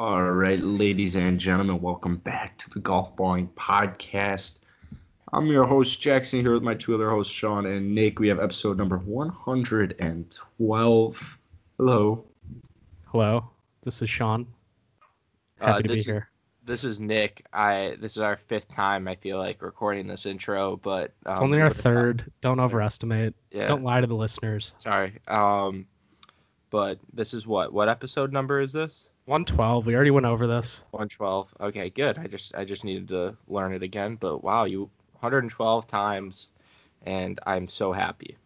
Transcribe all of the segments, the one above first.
All right, ladies and gentlemen, welcome back to the Golf Balling Podcast. I'm your host, Jackson, here with my two other hosts, Sean and Nick. We have episode number 112. Hello. Hello, this is Sean. Happy Uh, to be is- here. This is Nick. I this is our fifth time I feel like recording this intro, but um, It's only our with the- third. Don't overestimate. Yeah, Don't lie to the listeners. sorry. Um, but this is what what episode number is this? 112. We already went over this. One twelve. Okay, good. I just I just needed to learn it again. But wow, you 112 times, and I'm so happy.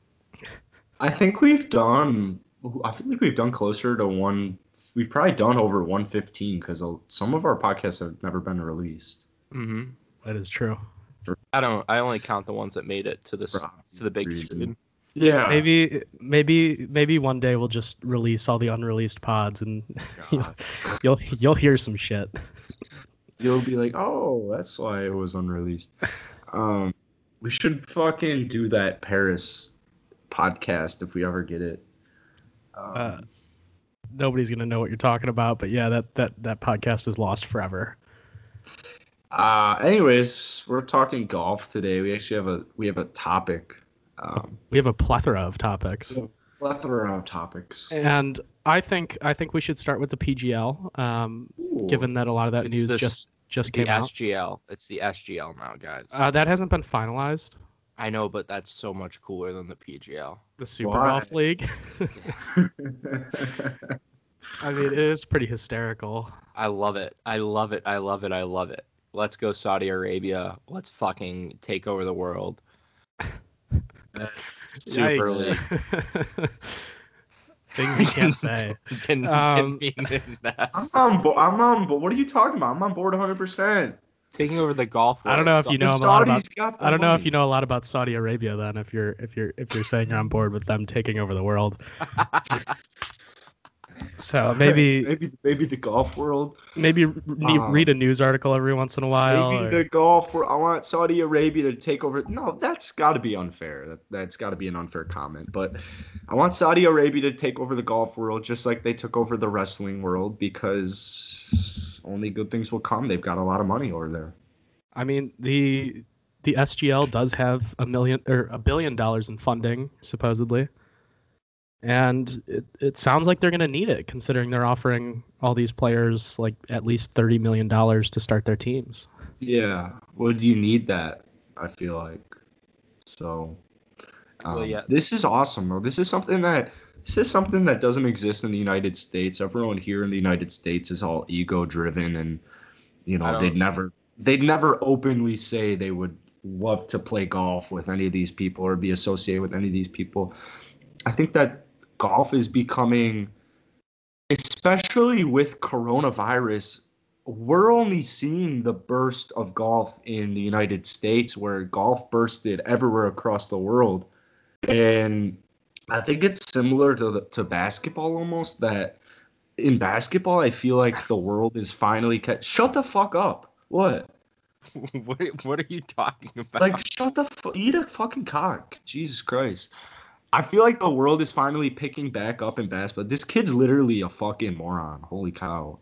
I think we've done, I feel like we've done closer to one, we've probably done over 115 because some of our podcasts have never been released. hmm That is true. I don't. I only count the ones that made it to this to the big reason. Yeah. Maybe, maybe, maybe one day we'll just release all the unreleased pods, and you'll, you'll you'll hear some shit. You'll be like, oh, that's why it was unreleased. Um, we should fucking do that Paris podcast if we ever get it. Um, Uh, Nobody's gonna know what you're talking about, but yeah, that that that podcast is lost forever. uh, anyways, we're talking golf today. We actually have a we have a topic. Um, We have a plethora of topics. plethora of topics. And I think I think we should start with the PGL, um, Ooh. given that a lot of that It's news this- just just The came out. SGL. It's the SGL now, guys. Uh, that hasn't been finalized. I know, but that's so much cooler than the PGL. The Super Why? Golf League. I mean, it is pretty hysterical. I love it. I love it. I love it. I love it. Let's go Saudi Arabia. Let's fucking take over the world. Super Yikes. Things you can't say. didn't, Um, didn't mean that. I'm on board. I'm on board. What are you talking about? I'm on board 100. percent Taking over the golf I don't know if So- you know a lot about. Saudis got the I don't know if you know a lot about Saudi Arabia. Then, if you're if you're if you're saying you're on board with them taking over the world, so maybe maybe maybe the golf world. maybe re- Um, read a news article every once in a while. Maybe or- the golf world. I want Saudi Arabia to take over. No, that's got to be unfair. That, that's got to be an unfair comment. But I want Saudi Arabia to take over the golf world just like they took over the wrestling world because only good things will come. They've got a lot of money over there. I mean, the the SGL does have a million or a billion dollars in funding supposedly, and it, it sounds like they're going to need it considering they're offering all these players like at least thirty million dollars to start their teams. Yeah. Well, you need that. I feel like. So. Well, um, yeah. This is awesome, though. This is something that this is something that doesn't exist in the United States. Everyone here in the United States is all ego driven, and you know they'd never they'd never openly say they would love to play golf with any of these people or be associated with any of these people. I think that golf is becoming, especially with coronavirus, we're only seeing the burst of golf in the United States where golf bursted everywhere across the world. And I think it's similar to the, to basketball almost that in basketball I feel like the world is finally ca- shut the fuck up. What? what, what are you talking about? Like shut the fu- eat a fucking cock. Jesus Christ. I feel like the world is finally picking back up in basketball. This kid's literally a fucking moron. Holy cow.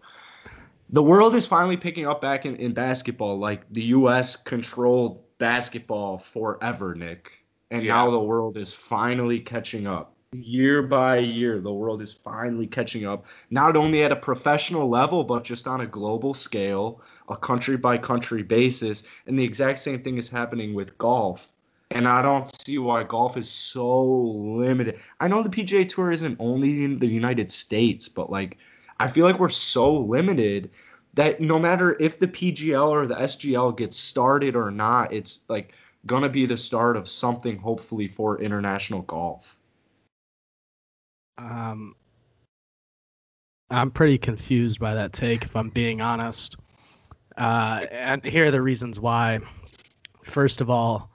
The world is finally picking up back in, in basketball. Like the US controlled basketball forever, Nick. And Yeah. now the world is finally catching up. Year by year, the world is finally catching up. Not only at a professional level, but just on a global scale, a country by country basis. And the exact same thing is happening with golf. And I don't see why golf is so limited. I know the PGA Tour isn't only in the United States, but like I feel like we're so limited that no matter if the PGL or the SGL gets started or not, it's like gonna be the start of something hopefully for international golf. Um, I'm pretty confused by that take, if I'm being honest. Uh, and here are the reasons why. First of all,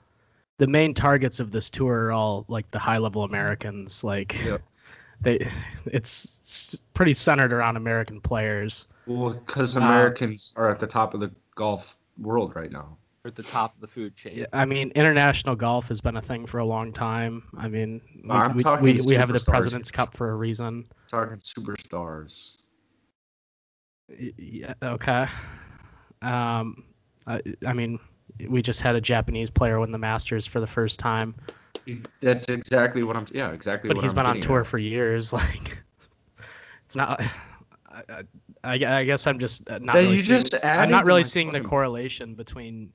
the main targets of this tour are all like the high-level Americans. Like, Yep. they, it's, it's pretty centered around American players. Well, because Uh, Americans are at the top of the golf world right now. At the top of the food chain. Yeah, I mean, international golf has been a thing for a long time. I mean, we, I'm we, we, we have the President's. Cup for a reason. Talking superstars. Yeah. Okay. Um, I, I mean, we just had a Japanese player win the Masters for the first time, That's exactly what I'm. Yeah, exactly. but he's I'm been on tour at. for years. Like, it's not. I, I, I guess I'm just uh, not. Really you seeing, just I'm not really seeing the correlation between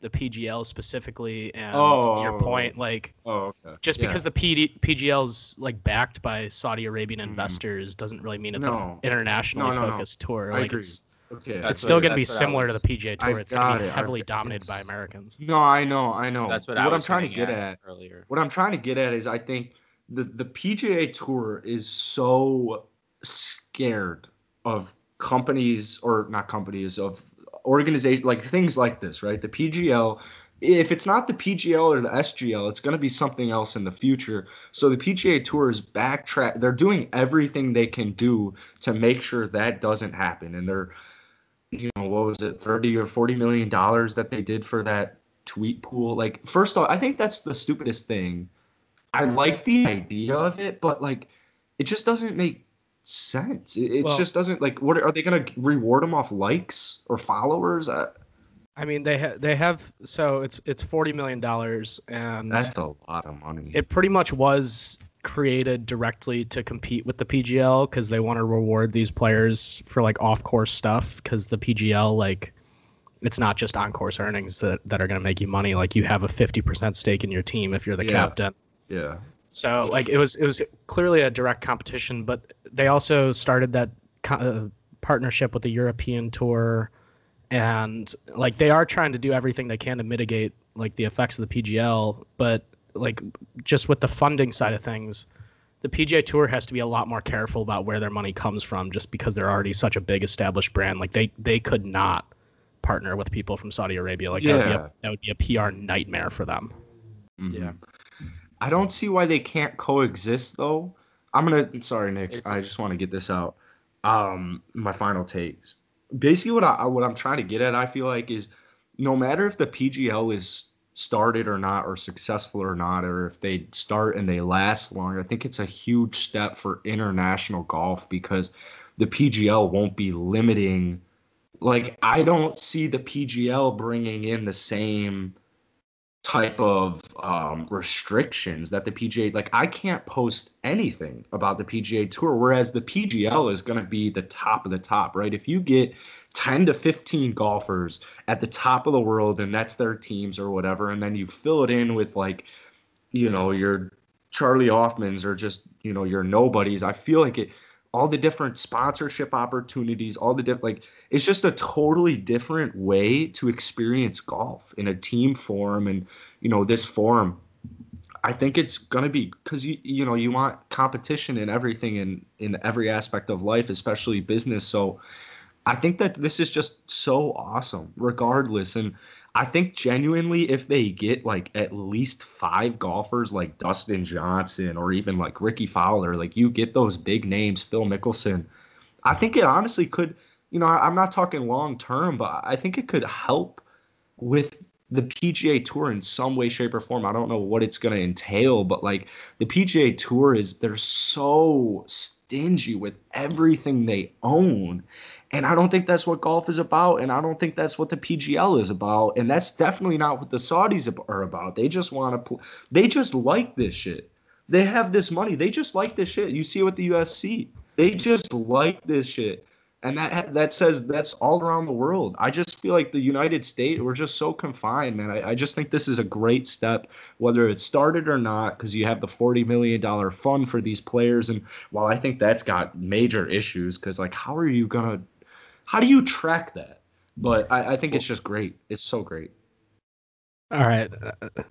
the PGL specifically and Oh, your point. Like, Oh, okay. just Yeah. because the PD, PGL's like backed by Saudi Arabian Mhm. investors doesn't really mean it's No. an internationally No, no, no. focused tour. I Like, agree. it's Okay. It's still going to be that's what I similar to the PGA Tour. I've it's going to be it. heavily I've- dominated by Americans. No, I know, I know. That's what, I what I'm trying to hinting get at. earlier. What I'm trying to get at is, I think the the PGA Tour is so scared of companies or not companies of organizations like things like this, right? The PGL. If it's not the PGL or the SGL, it's going to be something else in the future. So the PGA Tour is backtrack. They're doing everything they can do to make sure that doesn't happen, and they're you know what was it 30 or 40 million dollars that they did for that tweet pool? Like first off i think that's the stupidest thing. I like the idea of it but like it just doesn't make sense. It, it Well- just doesn't like what are they gonna reward them off likes or followers? Uh, I mean, they ha- they have so it's it's forty million dollars, and that's a lot of money. it pretty much was created directly to compete with the PGL because they want to reward these players for like off course stuff because the PGL like it's not just on course earnings that, that are going to make you money. Like you have a 50% stake in your team if you're the Yeah. captain. Yeah. So like it was it was clearly a direct competition but they also started that co- uh, partnership with the European tour and like they are trying to do everything they can to mitigate like the effects of the PGL but like just with the funding side of things the PGA Tour has to be a lot more careful about where their money comes from just because they're already such a big established brand. Like they they could not partner with people from Saudi Arabia. Like that, would be Yeah. a, that would be a PR nightmare for them. Mhm. Yeah. i don't see why they can't coexist though. I'm gonna sorry nick. It's- i just want to get this out. Um my final takes. Basically what i what i'm trying to get at i feel like is no matter if the pgl is started or not or successful or not or if they start and they last long i think it's a huge step for international golf because the pgl won't be limiting like i don't see the pgl bringing in the same type of um, restrictions that the PGA like I can't post anything about the PGA Tour whereas the PGL is going to be the top of the top right? If you get 10 to 15 golfers at the top of the world and that's their teams or whatever and then you fill it in with like you know your Charley Hoffmans or just you know your nobodies I feel like it all the different sponsorship opportunities all the different like it's just a totally different way to experience golf in a team form and you know this form. I think it's going to be because you you know you want competition in everything in in every aspect of life especially business. So i think that this is just so awesome regardless. And i think genuinely if they get like at least five golfers like dustin johnson or even like rickie fowler like you get those big names phil mickelson i think it honestly could you know i'm not talking long term but i think it could help with the PGA Tour in some way, shape, or form. I don't know what it's going to entail, but like the PGA Tour is, they're so stingy with everything they own. And I don't think that's what golf is about. And I don't think that's what the PGL is about. And that's definitely not what the Saudis are about. They just want to, pl- they just like this shit. They have this money. They just like this shit. You see it with the UFC. They just like this shit and that that says that's all around the world. I just feel like the United States we're just so confined, man. I, I just think this is a great step, whether it started or not, because you have the forty million dollar fund for these players, and while I think that's got major issues, because like how are you gonna, how do you track that? But I, I think it's just great. It's so great. All right.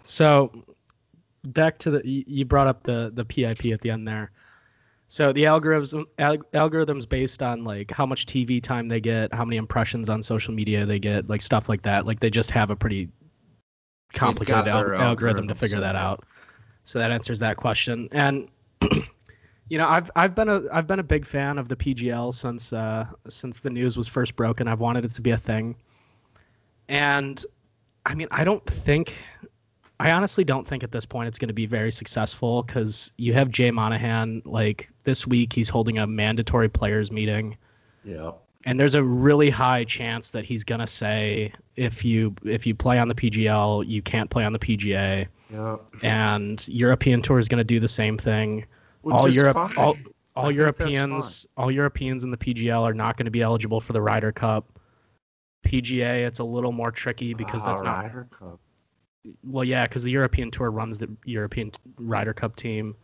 So back to the you brought up the the PIP at the end there. So the algorithms al- algorithms based on like how much TV time they get, how many impressions on social media they get, like stuff like that. Like they just have a pretty complicated al- algorithm to figure that out. So that answers that question. And you know, I've I've been a I've been a big fan of the PGL since uh since the news was first broken. I've wanted it to be a thing. And I mean, I don't think I honestly don't think at this point it's going to be very successful because you have Jay Monahan. Like this week, he's holding a mandatory players meeting. Yeah. and there's a really high chance that he's gonna say if you if you play on the PGL, you can't play on the PGA, Yeah. and European Tour is gonna do the same thing. All Europe, fine. all all I think that's Europeans, all Europeans in the PGL are not going to be eligible for the Ryder Cup. PGA, it's a little more tricky because that's Ah, not Ryder Cup. well, yeah, because the European Tour runs the European Ryder Cup team,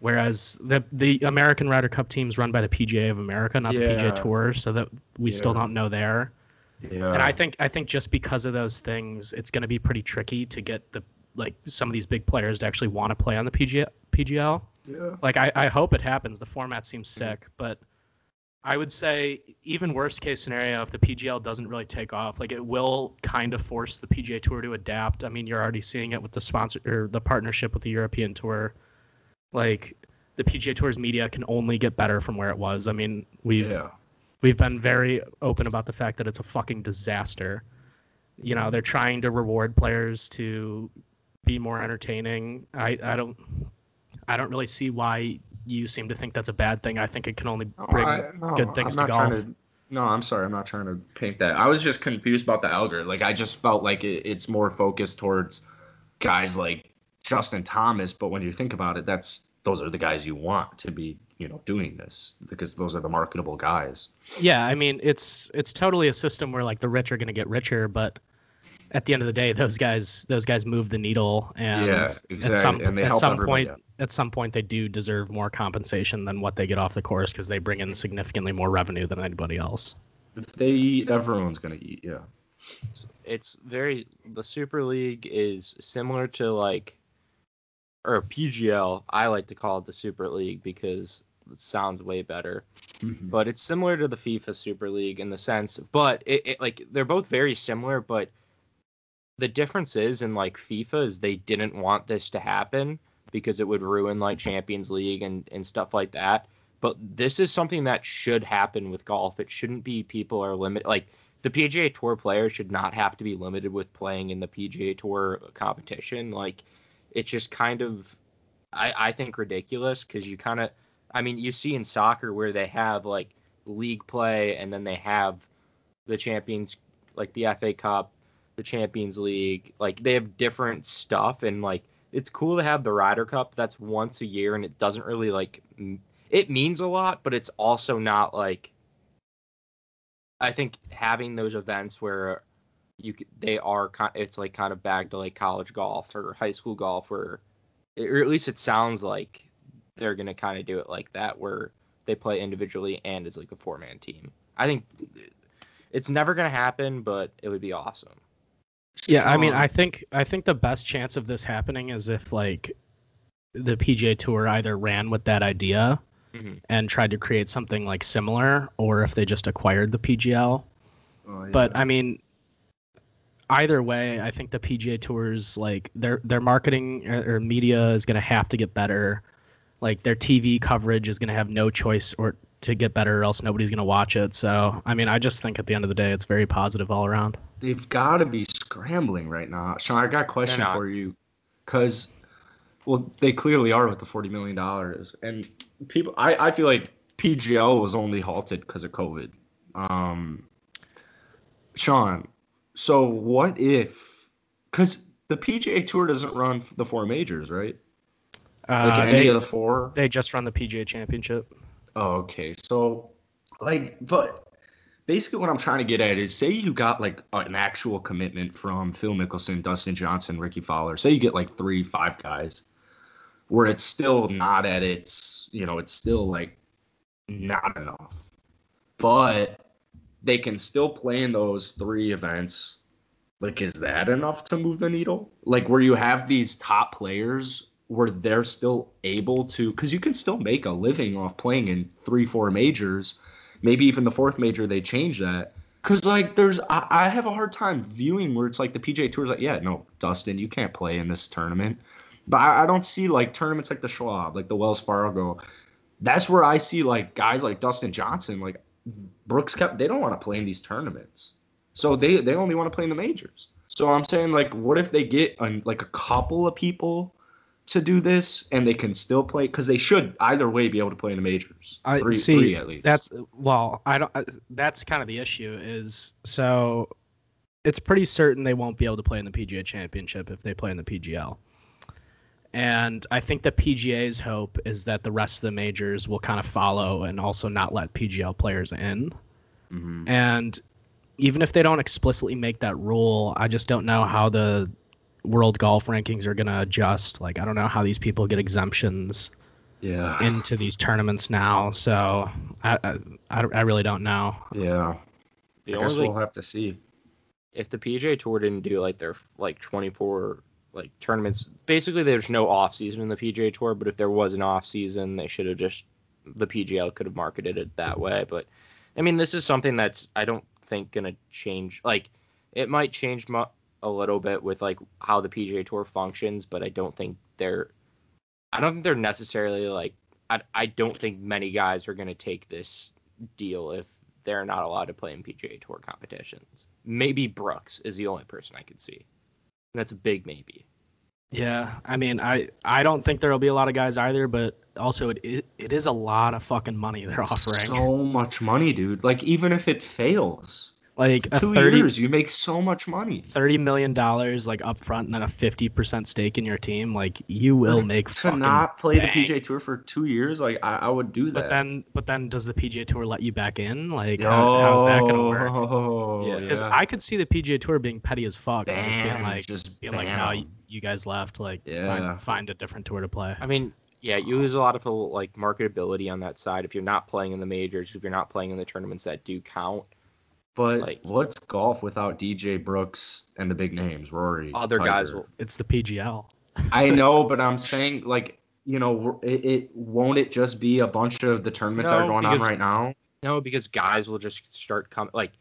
whereas the the American Ryder Cup team's run by the PGA of America, not the PGA Tour, so that we still don't know there. Yeah. And I think I think just because of those things, it's going to be pretty tricky to get the like some of these big players to actually want to play on the PGA PGL. yeah. Like I, I hope it happens. The format seems mm-hmm. sick, but I would say even worst case scenario if the PGL doesn't really take off, like it will kind of force the PGA Tour to adapt. I mean, you're already seeing it with the sponsor or the partnership with the European Tour. Like the PGA Tour's media can only get better from where it was. I mean, we've Yeah. we've been very open about the fact that it's a fucking disaster. You know, they're trying to reward players to be more entertaining. I, I don't I don't really see why you seem to think that's a bad thing. I think it can only No, bring I- no, good things to golf. to- no, I'm sorry. I'm not trying to paint that. I was just confused about the algorithm. Like, I just felt like it, it's more focused towards guys like Justin Thomas. But when you think about it, that's those are the guys you want to be, you know, doing this because those are the marketable guys. Yeah, I mean it's it's totally a system where like the rich are going to get richer, but at the end of the day, those guys those guys move the needle, and Yeah, at some and they at help some point out. at some point they do deserve more compensation than what they get off the course because they bring in significantly more revenue than anybody else. If they eat, everyone's gonna eat. Yeah. it's very the Super League is similar to like or PGL. I like to call it the Super League because it sounds way better. Mm-hmm. But it's similar to the FIFA Super League in the sense, but it, it like they're both very similar, but the difference is in like FIFA is they didn't want this to happen because it would ruin like Champions League and, and stuff like that. But this is something that should happen with golf. It shouldn't be people are limited like the PGA Tour players should not have to be limited with playing in the PGA Tour competition. Like, it's just kind of, I, I think, ridiculous because you kind of, I mean, you see in soccer where they have like league play and then they have the champions, like the FA Cup, the Champions League. Like, they have different stuff and like, it's cool to have the Ryder Cup. That's once a year and it doesn't really like, m- it means a lot, but it's also not like, I think having those events where you they are it's like kind of back to like college golf or high school golf where or at least it sounds like they're to kind of do it like that where they play individually and as like a four man team. I think it's never to happen, but it would be awesome. Yeah, I mean, Um, I think I think the best chance of this happening is if like the PGA Tour either ran with that idea Mhm. and tried to create something like similar, or if they just acquired the PGL. Oh, But. I mean, either way, I think the PGA Tours like their their marketing or, or media is going to have to get better. Like their TV coverage is going to have no choice or to get better, or else nobody's going to watch it. So I mean, I just think at the end of the day, it's very positive all around. They've got to be scrambling right now. Sean, I got a question for you, because, well, they clearly are with the forty million dollars, and people. I I feel like PGL was only halted because of COVID. Um, Sean, so what if? Because the PGA Tour doesn't run the four majors, right? Like Uh, any they, of the four. they just run the PGA Championship. Oh, okay. So, like, but basically, what I'm trying to get at is say you got like an actual commitment from Phil Mickelson, Dustin Johnson, Rickie Fowler. Say you get like three, five guys, where it's still not at its, you know, it's still like not enough. But they can still play in those three events. Like, is that enough to move the needle? Like, where you have these top players where they're still able to, because you can still make a living off playing in three, four majors. Maybe even the fourth major, they change that. Because, like, there's, I, I have a hard time viewing where it's like the PGA Tour's like, yeah, no, Dustin, you can't play in this tournament. But I, I don't see like tournaments like the Schwab, like the Wells Fargo. That's where I see like guys like Dustin Johnson, like Brooks Koepka they don't want to play in these tournaments. So they they only want to play in the majors. So I'm saying like what if they get a, like a couple of people to do this and they can still play because they should either way be able to play in the majors. I three, see. three at least. That's well, I don't. That's kind of the issue. Is so, it's pretty certain they won't be able to play in the PGA Championship if they play in the PGL. And I think the PGA's hope is that the rest of the majors will kind of follow and also not let PGL players in. Mhm. And even if they don't explicitly make that rule, I just don't know how the world golf rankings are going to adjust. Like, I don't know how these people get exemptions yeah. into these tournaments now. So I, I, I I really don't know. yeah. The I guess only we'll have to see. if the PGA Tour didn't do like their like 24 like tournaments, basically there's no off season in the PGA Tour. But if there was an off season, they should have just the PGL could have marketed it that way. But I mean, this is something that's I don't think gonna change. Like it might change mu- a little bit with like how the PGA Tour functions, but I don't think they're I don't think they're necessarily like I I don't think many guys are gonna take this deal if they're not allowed to play in PGA Tour competitions. Maybe Brooks is the only person I could see. And that's a big maybe. Yeah, I mean, I I don't think there'll be a lot of guys either, but also it it, it is a lot of fucking money they're offering. So much money, dude. Like even if it fails, like a two 30, years, you make so much money. 30 million dollars like up front and then a 50% stake in your team, like you will make to not play the bank. PGA Tour for two years. Like I, I would do that. But then but then does the PGA Tour let you back in? Like how, how's that going to work? Oh, Yeah. Because yeah. I could see the PGA Tour being petty as fuck and just being like just being like, ban you, you guys left. Like, Yeah. find, find a different tour to play. I mean, yeah, you lose a lot of like marketability on that side if you're not playing in the majors, if you're not playing in the tournaments that do count. But like- what's golf without DJ Brooks and the big names, Rory? Other guys will It's the PGL. I know, but I'm saying like you know, it, it won't it just be a bunch of the tournaments that are No, going on right now. no because guys will just start coming like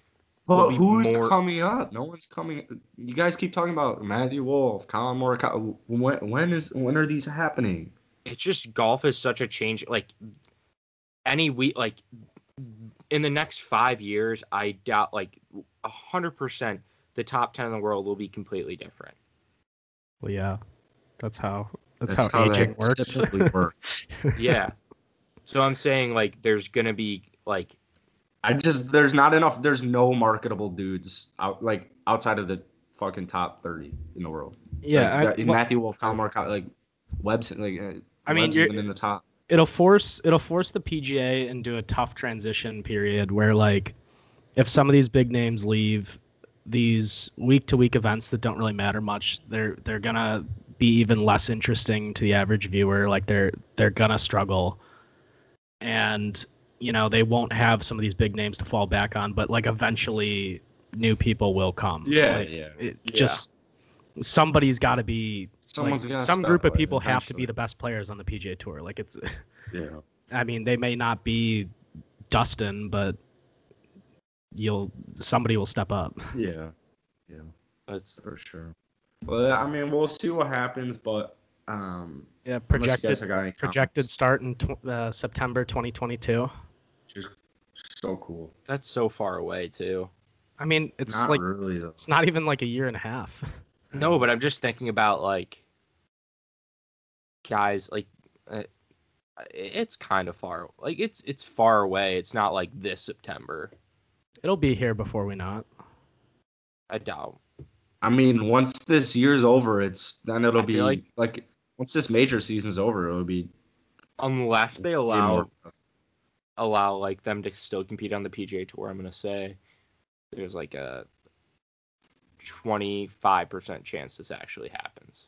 But who's more- coming up? No one's coming. You guys keep talking about Matthew Wolff, Collin Morikawa. When when is when are these happening? it's just golf is such a change like any week like in the next five years i doubt like a hundred percent the top 10 in the world will be completely different Well, yeah, that's how that's, That's how, how aging works. works. yeah so i'm saying like there's gonna be like I just there's not enough. There's no marketable dudes out like outside of the fucking top thirty in the world. yeah, like, I- that- well, Matthew Wolff, Collin Morikawa, like Webb Simpson, like uh, I mean, Webb's you're- even in the top. It'll force it'll force the PGA into a tough transition period where like if some of these big names leave these week to week events that don't really matter much they're they're gonna be even less interesting to the average viewer like they're they're gonna struggle and you know they won't have some of these big names to fall back on but like eventually new people will come Like, yeah. it Yeah. just somebody's got to be Someone's like, some group of up people have to be the best players on the PGA Tour. Like it's, Yeah. I mean, they may not be Dustin, but you'll somebody will step up. Yeah. Yeah. that's For sure. Well, I mean, we'll see what happens, but um, Yeah, unless you guys projected have got any projected start in tw- uh, September 2022. Just so cool. that's so far away too I mean, it's not like really it's not even like a year and a half. no but i'm just thinking about like guys like uh, it's kind of far like it's it's far away it's not like this september It'll be here before we know it. i doubt I mean, once this year's over, it's then it'll I be like, like- once this major season's over, it'll be unless they allow allow like them to still compete on the PGA Tour, I'm gonna say there's like a 25% chance this actually happens.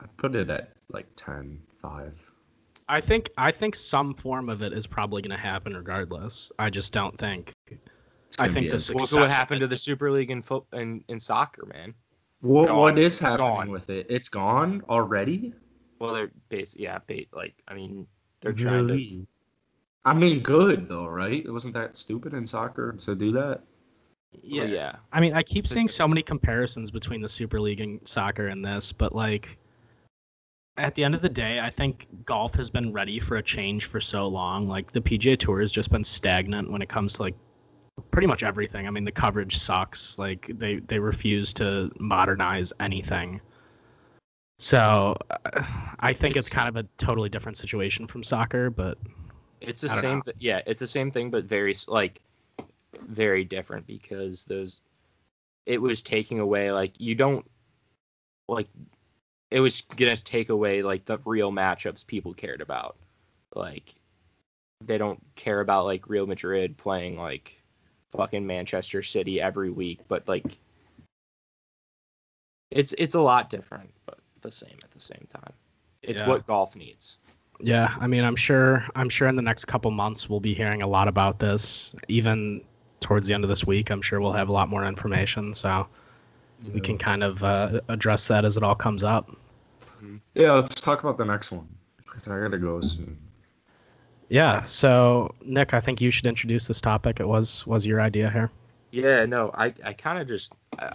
I put it at like 10, 5. I think I think some form of it is probably going to happen regardless. I just don't think. I think the a- success- look what happened to the Super League in foot in, in soccer, man. What, gone. what is happening Gone. with it? It's gone already. Well, they're basically yeah, bait like I mean they're trying to I mean, good though, right? It wasn't that stupid in soccer to do that. yeah. yeah. I mean, I keep seeing so many comparisons between the Super League and soccer and this, but like at the end of the day, I think golf has been ready for a change for so long. Like the PGA Tour has just been stagnant when it comes to like pretty much everything. I mean, the coverage sucks. Like they they refuse to modernize anything. So uh, I think it's, It's- kind of a totally different situation from soccer, but It's the same. Th- yeah, it's the same thing, but very like very different because those. It was taking away like you don't like. It was gonna take away like the real matchups people cared about, like they don't care about like Real Madrid playing like fucking Manchester City every week, but like it's it's a lot different, but the same at the same time. It's Yeah. what golf needs. yeah, I mean, I'm sure I'm sure in the next couple months we'll be hearing a lot about this. Even towards the end of this week, I'm sure we'll have a lot more information. So we can kind of uh, address that as it all comes up. Yeah, let's talk about the next one. 'cause I gotta go soon. Yeah. So Nick, I think you should introduce this topic. It was was your idea here. Yeah, no, I, I kind of just, uh,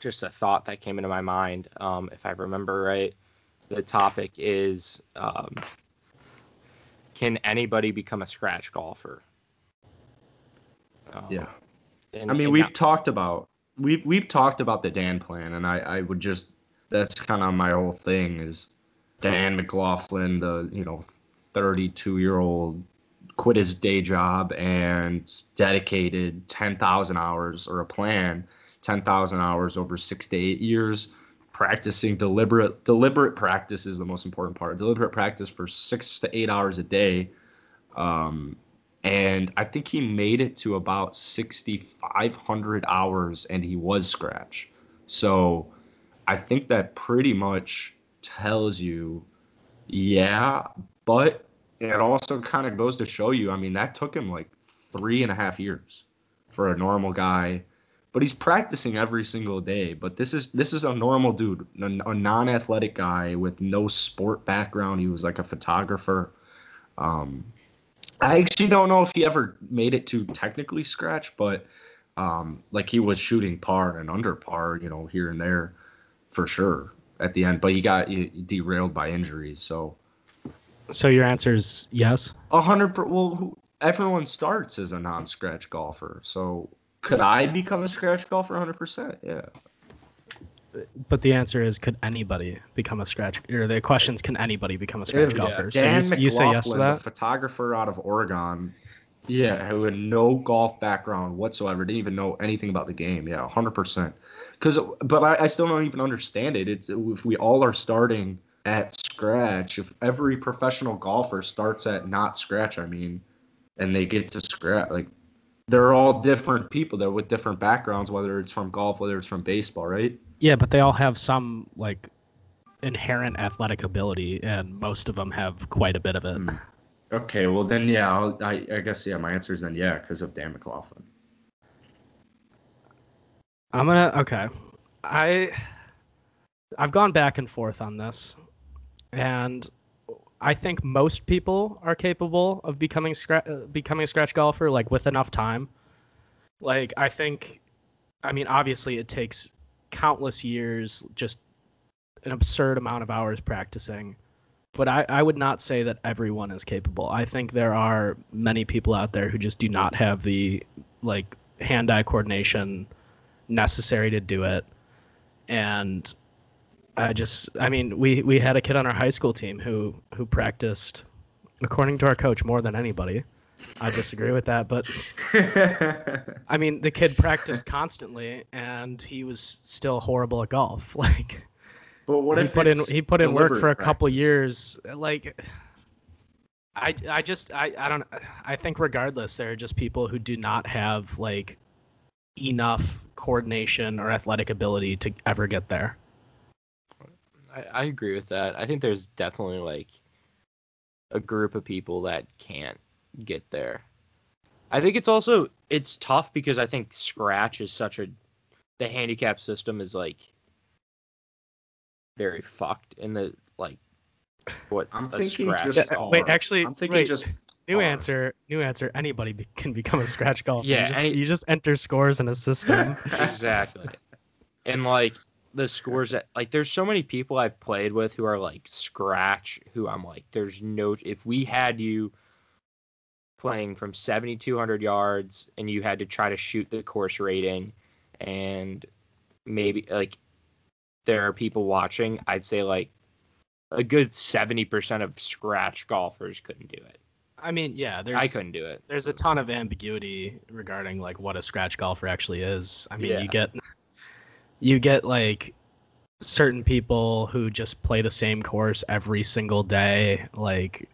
just a thought that came into my mind. Um, if I remember right, the topic is, um, can anybody become a scratch golfer? Um, Yeah. and- I mean, and we've that- talked about we've we've talked about the Dan plan, and I I would just that's kind of my whole thing is Dan McLaughlin, the you know 32 year old, quit his day job and dedicated 10,000 hours or a plan 10,000 hours over six to eight years practicing deliberate deliberate practice is the most important part. Deliberate practice for six to eight hours a day um, and I think he made it to about 6,500 hours, and he was scratch. So I think that pretty much tells you, yeah, but it also kind of goes to show you. I mean, that took him like three and a half years for a normal guy, but he's practicing every single day. But this is this is a normal dude, a, non-athletic guy with no sport background. He was like a photographer. Um, I actually don't know if he ever made it to technically scratch, but um, like he was shooting par and under par, you know, here and there for sure at the end. But he got he, derailed by injuries. So So your answer is yes. a hundred. Well, who, everyone starts as a non-scratch golfer. So could I become a scratch golfer? Hundred percent. Yeah. But the answer is, could anybody become a scratch? Or the questions, can anybody become a scratch Yeah, golfer? Dan so you, you say yes to that? photographer out of Oregon. Yeah, who had no golf background whatsoever, didn't even know anything about the game. Yeah, hundred percent. Because, but I, I still don't even understand it. It's if we all are starting at scratch, if every professional golfer starts at not scratch, I mean, and they get to scratch, like they're all different people. They're with different backgrounds, whether it's from golf, whether it's from baseball, right? Yeah, but they all have some like inherent athletic ability, and most of them have quite a bit of it. Mm. Okay, well then, yeah, I'll, I, I guess yeah. My answer is then yeah, because of Dan McLaughlin. I'm gonna okay. I I've gone back and forth on this, and I think most people are capable of becoming scratch uh, becoming a scratch golfer like with enough time. Like I think, I mean, obviously it takes countless years, just an absurd amount of hours practicing. But I, I would not say that everyone is capable. I think there are many people out there who just do not have the like hand-eye coordination necessary to do it. And I just I mean, we we had a kid on our high school team who who practiced according to our coach more than anybody. I disagree with that, but I mean, the kid practiced constantly and he was still horrible at golf. Like but what he put in he put in work for a deliberate couple years like I I just I I don't I think regardless there are just people who do not have like enough coordination or athletic ability to ever get there. I, I agree with that. I think there's definitely like a group of people that can't get there. I think it's also it's tough because I think scratch is such a the handicap system is like very fucked in the like what I'm a thinking scratch just Yeah, wait, actually, I'm thinking wait. just New par. answer, new answer. Anybody be, can become a scratch golfer. Yeah, you just, any- you just enter scores in a system. exactly. And like the scores that like there's so many people I've played with who are like scratch who I'm like there's no if we had you playing from 7200 yards and you had to try to shoot the course rating and maybe like there are people watching I'd say like a good 70% of scratch golfers couldn't do it. I mean, yeah, there's I couldn't do it. there's a ton of ambiguity regarding like what a scratch golfer actually is. I mean, Yeah. you get you get like certain people who just play the same course every single day, like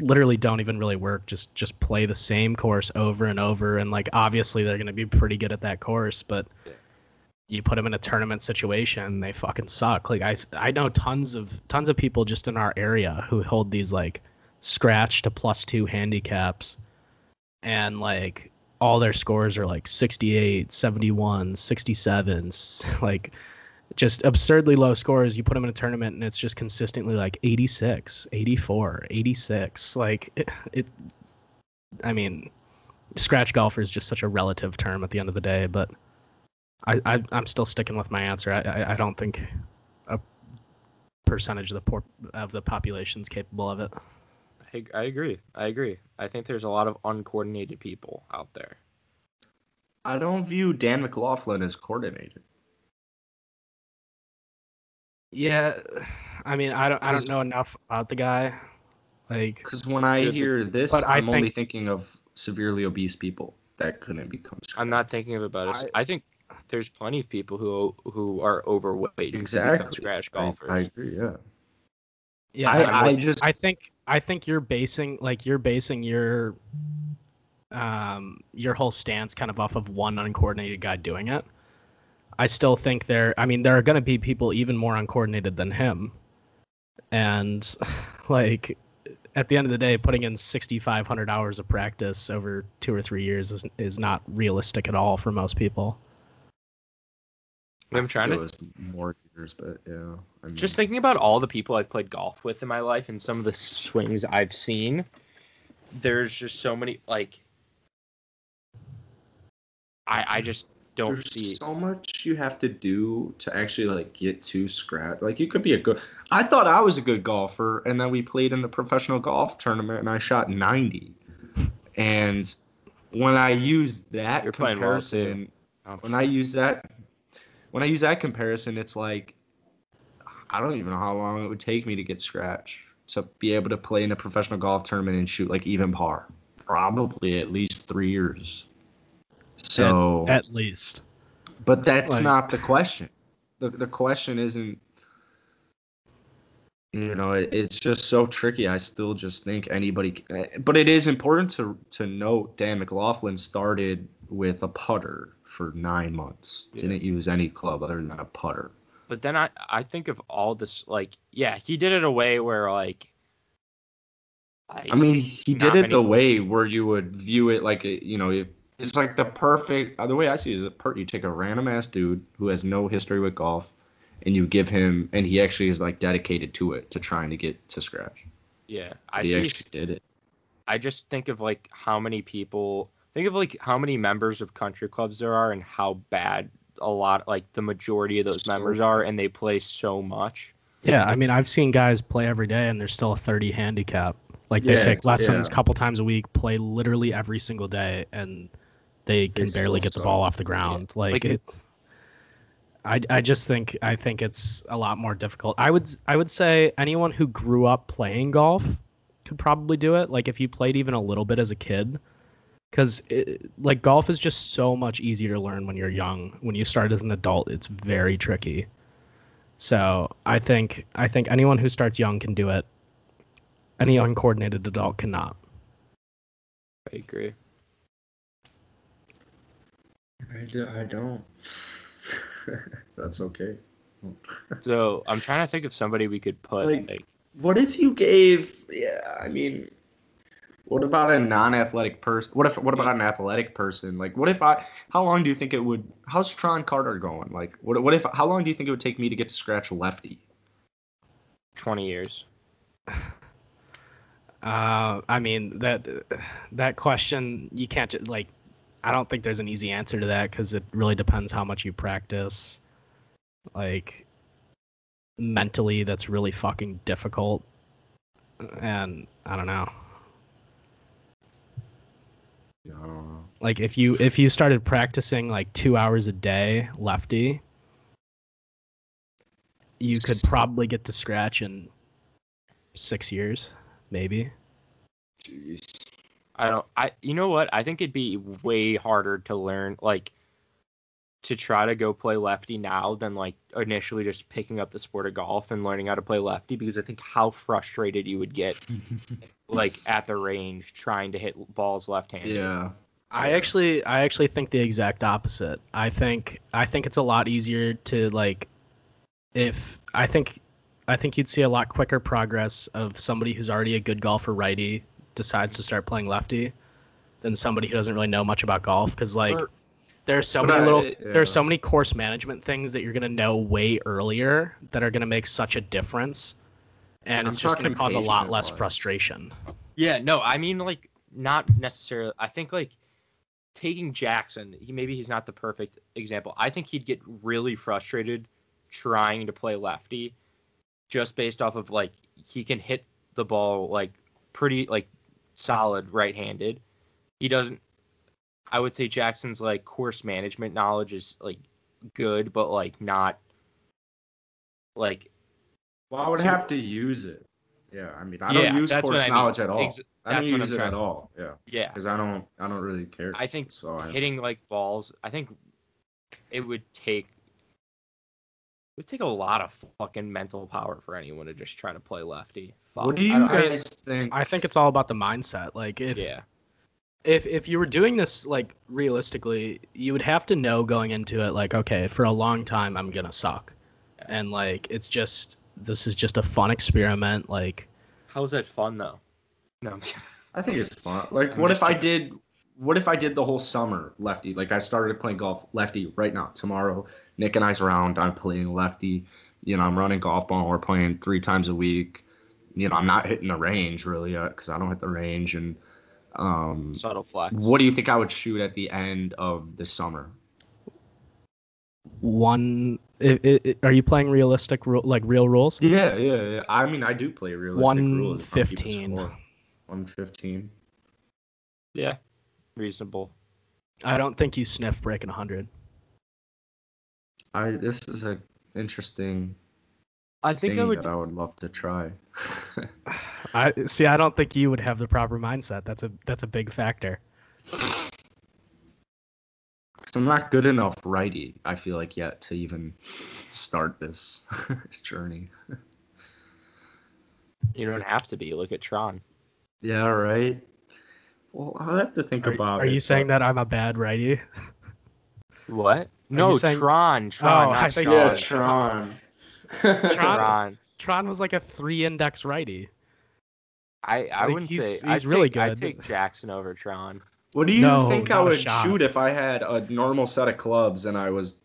literally don't even really work, just just play the same course over and over and like obviously they're going to be pretty good at that course, but you put them in a tournament situation, they fucking suck. Like I I know tons of tons of people just in our area who hold these like scratch to plus 2 handicaps and like all their scores are like 68, 71, 67, s- like just absurdly low scores. You put them in a tournament and it's just consistently like 86, 84, 86. Like it, it I mean, scratch golfer is just such a relative term at the end of the day, but I, I I'm still sticking with my answer. I I, I don't think a percentage of the por- of the population is capable of it. I, I agree. I agree. I think there's a lot of uncoordinated people out there. I don't view Dan McLaughlin as coordinated. Yeah, I mean, I don't I don't know enough about the guy. Like, Because when I hear this, but I I'm only thinking of severely obese people that couldn't become. I'm not thinking of it about us. I- I, think there's plenty of people who who are overweight exactly scratch I- golfers. I, agree. Yeah. yeah, I, I, I just I think I think you're basing like you're basing your um your whole stance kind of off of one uncoordinated guy doing it. I still think there I mean there are going to be people even more uncoordinated than him. And like at the end of the day putting in 6500 hours of practice over 2 or 3 years is is not realistic at all for most people. I'm trying it to was more years, but yeah. I mean, just thinking about all the people I've played golf with in my life and some of the swings I've seen. There's just so many like I I just don't there's see so much you have to do to actually like get to scratch. Like you could be a good. I thought I was a good golfer, and then we played in the professional golf tournament, and I shot 90. And when I use that You're playing well, comparison, Oh. when I use that, when I use that comparison, it's like I don't even know how long it would take me to get scratch to be able to play in a professional golf tournament and shoot like even par. Probably at least three years. So At least. but that's Like- not the question. The the question isn't you know, it, it's just so tricky. I still just think anybody eh, but it is important to to note Dan McLaughlin started with a putter for 9 months. Yeah. Didn't use any club other than a putter. but then I I think of all this like yeah, he did it a way where like I, I mean, he did it many- the way where you would view it like a, you know, it's like the perfect. uh, The way I see it is, a per, you take a random ass dude who has no history with golf, and you give him, and he actually is like dedicated to it, to trying to get to scratch. yeah, I he see actually did it. I just think of like how many people think of like how many members of country clubs there are and how bad a lot like the majority of those members are and they play so much. Yeah, I mean, I've seen guys play every day and there's still a 30 handicap. Like they Yeah, take lessons a yeah. couple times a week, play literally every single day, and they can still barely get the ball off the ground. Like, Like- it. I, I just think I think it's a lot more difficult. I would I would say anyone who grew up playing golf could probably do it. Like if you played even a little bit as a kid, because like golf is just so much easier to learn when you're young. When you start as an adult, it's very tricky. So I think I think anyone who starts young can do it. Any uncoordinated adult cannot. I agree. I, do, I don't. That's okay. So I'm trying to think of somebody we could put Like- like, What if you gave? Yeah, I mean, what about a non-athletic person? What if? What about an athletic person? Like, what if I? How long do you think it would? How's Tron Carter going? Like, what? What if? How long do you think it would take me to get to scratch lefty? 20 years. Uh, I mean that that question you can't just like. I don't think there's an easy answer to that because it really depends how much you practice. Like mentally, that's really fucking difficult, and I don't know. I. Like if you if you started practicing like two hours a day lefty, you could probably get to scratch in six years, maybe. Jeez. I don't. I. You know what? I think it'd be way harder to learn, like, to try to go play lefty now than like initially just picking up the sport of golf and learning how to play lefty because I think how frustrated you would get, like at the range trying to hit balls left-handed. yeah. I actually I actually think the exact opposite. I think I think it's a lot easier to like if I think I think you'd see a lot quicker progress of somebody who's already a good golfer righty decides to start playing lefty than somebody who doesn't really know much about golf because like Or- there's so But many I- little yeah. there's so many course management things that you're gonna know way earlier that are gonna make such a difference and I'm it's just gonna cause a lot less wise. frustration. Yeah, no, I mean like not necessarily. I think like taking Jackson, he maybe he's not the perfect example. I think he'd get really frustrated trying to play lefty just based off of like he can hit the ball like pretty like solid right-handed. He doesn't I would say Jackson's like course management knowledge is like good but like not like Well, I would To- have to use it. Yeah, I mean, I Yeah, don't use that's what course I mean. knowledge at all. Ex- I don't use it trying- at all. Yeah, yeah. because I don't, I don't really care. I think so. I, hitting like balls, I think it would take it would take a lot of fucking mental power for anyone to just try to play lefty. Fuck. what do you don't- I- guys think? I think it's all about the mindset. Like if yeah, if if you were doing this like realistically, you would have to know going into it like okay, for a long time I'm going to suck. Yeah. And like it's just this is just a fun experiment like how's that fun though? No, I'm kidding. I think it's fun. Like, I'm what just if I did? What if I did the whole summer lefty? Like, I started playing golf lefty right now. Tomorrow, Nick and I's around. I'm playing lefty. You know, I'm running golf ball. We're playing three times a week. You know, I'm not hitting the range really uh, yet because I don't hit the range. And um, subtle flex. what do you think I would shoot at the end of the summer? one i i are you playing realistic ru- like real rules? Yeah, yeah, yeah. I mean, I do play realistic rules. if I'm keeping 115. score. 115. Yeah, reasonable. I don't think you sniff breaking 100. I this is a interesting I think thing I would. that I would love to try. I see I don't think you would have the proper mindset. That's a that's a big factor. Because I'm not good enough righty, I feel like, yet to even start this journey. You don't have to be. Look at Tron. Yeah, right. Well, I'll have to think Are, about are it. you saying that I'm a bad righty? What? No, saying- Tron. Tron. Oh, not I thought you Yeah. Tron. Tron? Tron. Tron was like a three index righty. I, I Like, wouldn't he's- say. he's I'd really take, I'd take Jackson over Tron. What do you No, think I would shoot if I had a normal set of clubs and I was?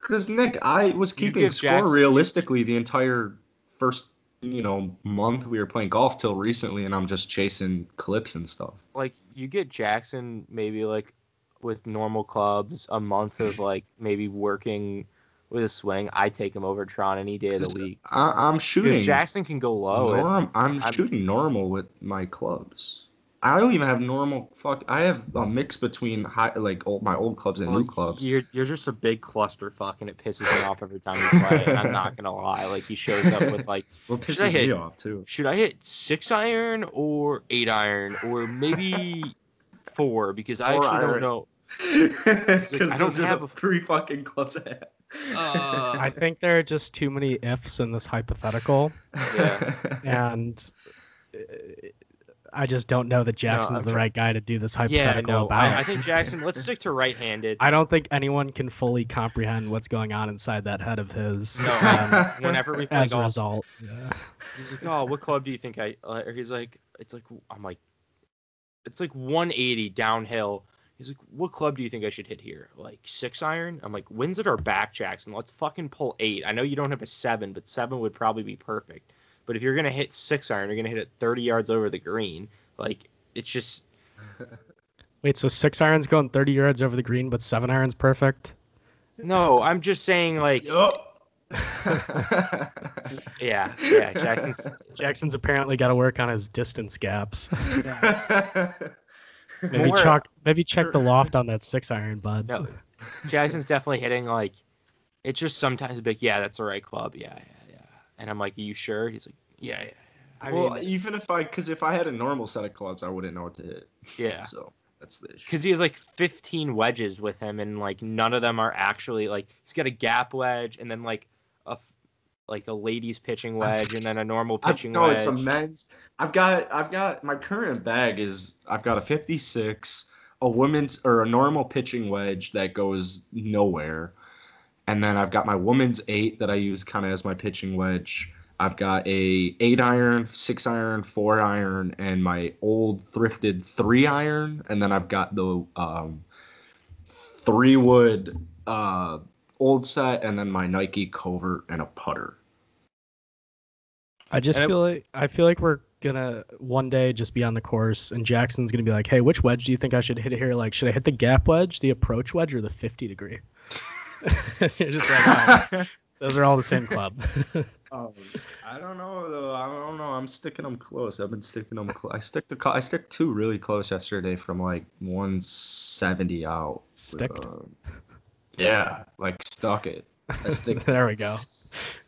Because Nick, I was keeping score Jackson- realistically the entire first, you know, month we were playing golf till recently, and I'm just chasing clips and stuff. like you get Jackson maybe like with normal clubs a month of like maybe working with a swing. I take him over Tron any day of the week I, I'm shooting. because Jackson can go low. Norm, I'm, I'm- shooting normal with my clubs. I don't even have normal. Fuck, I have a mix between high, like old, my old clubs and well, new clubs. You're you're just a big clusterfuck, and it pisses me off every time you play. And I'm not gonna lie, like he shows up with like, I pisses me hit- off too. should I hit six iron or eight iron or maybe four? Because I actually iron. don't know. Because like, I don't have a- three fucking clubs I have. Uh, I think there are just too many ifs in this hypothetical, Yeah. and uh, I just don't know that Jackson's I'm the right guy to do this hypothetical yeah, hypothetical no, about. I, I think Jackson. Let's stick to right-handed. I don't think anyone can fully comprehend what's going on inside that head of his. No, um, whenever we play as a result, yeah. he's like, "Oh, what club do you think I?" Uh, or he's like, "It's like I'm like, it's like 180 downhill." He's like, "What club do you think I should hit here? Like six iron?" I'm like, "Wins it our back, Jackson. Let's fucking pull eight. I know you don't have a seven, but seven would probably be perfect. But if you're gonna hit six iron, you're gonna hit it 30 yards over the green. Like it's just Wait, so six irons going 30 yards over the green, but seven irons perfect? no. I'm just saying, like, yeah, yeah. Jackson's Jackson's apparently got to work on his distance gaps. Maybe More- chalk, maybe check the loft on that six iron, bud. No, Jackson's definitely hitting like it's just sometimes big. Yeah, that's the right club. Yeah, yeah, yeah. And I'm like, "Are you sure?" He's like, "Yeah, yeah." I well, mean, even if I, because if I had a normal set of clubs, I wouldn't know what to hit. Yeah. So that's the issue. Because he has like 15 wedges with him, and like none of them are actually like he's got a gap wedge, and then like a f- like a ladies pitching wedge, and then a normal pitching no, wedge. No, it's a men's. I've got, I've got my current bag is I've got a 56, a woman's or a normal pitching wedge that goes nowhere, and then I've got my woman's eight that I use kind of as my pitching wedge. I've got a eight iron, six iron, four iron, and my old thrifted three iron, and then I've got the um, three wood uh, old set, and then my Nike covert and a putter. I just and it- feel like I feel like we're gonna one day just be on the course, and Jackson's gonna be like, "Hey, which wedge do you think I should hit here? Like, should I hit the gap wedge, the approach wedge, or the 50 degree?" You're just like, "Oh, those are all the same club. Um, I don't know though. I don't know. I'm sticking them close. I've been sticking them. Cl- I stick to. I stick two really close yesterday from like 170 out. Sticked. Um, yeah, like stuck it. I stick. there we go.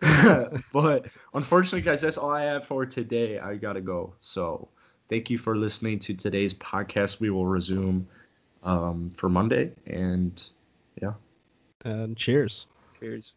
but unfortunately, guys, that's all I have for today. I gotta go. So thank you for listening to today's podcast. We will resume um, for Monday, and yeah. And cheers. Cheers.